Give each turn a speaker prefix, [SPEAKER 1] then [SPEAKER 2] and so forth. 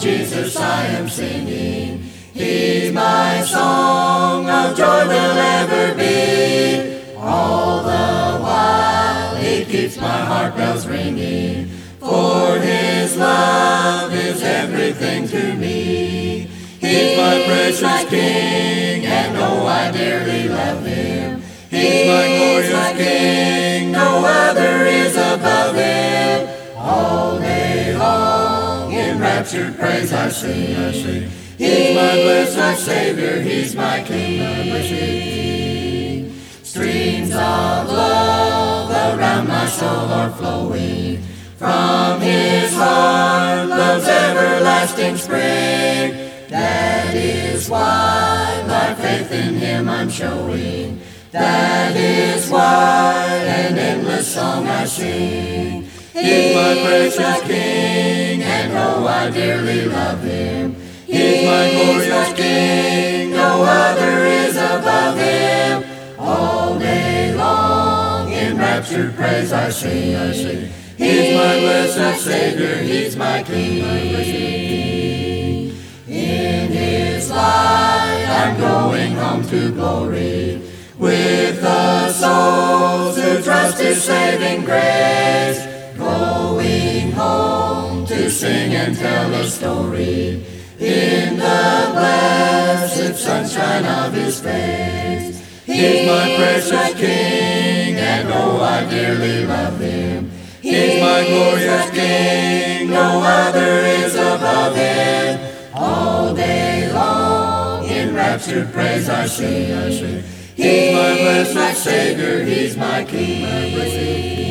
[SPEAKER 1] Jesus I am singing. He's my song of joy will ever be. All the while he keeps my heart bells ringing. For his love is everything to me. He's my precious king, and oh, I dearly love him. He's my glorious king, raptured praise I sing. I sing. He's my blessed Savior, He's my King, my. Streams of love around my soul are flowing. From His heart, love's everlasting spring. That is why my faith in Him I'm showing. That is why an endless song I sing. He's my precious King, I dearly love Him. He's my glorious King, no other is above Him. All day long, in raptured praise I sing, I sing. He's my blessed Savior, He's my King, my King. In His light, I'm going home to glory with the souls who trust His saving grace. To sing and tell a story in the blessed sunshine of His face. He's my precious King, and oh, I dearly love Him. He's my glorious King, no other is above Him. All day long, in raptured praise I sing. He's my blessed Savior, He's my King, my blessed King.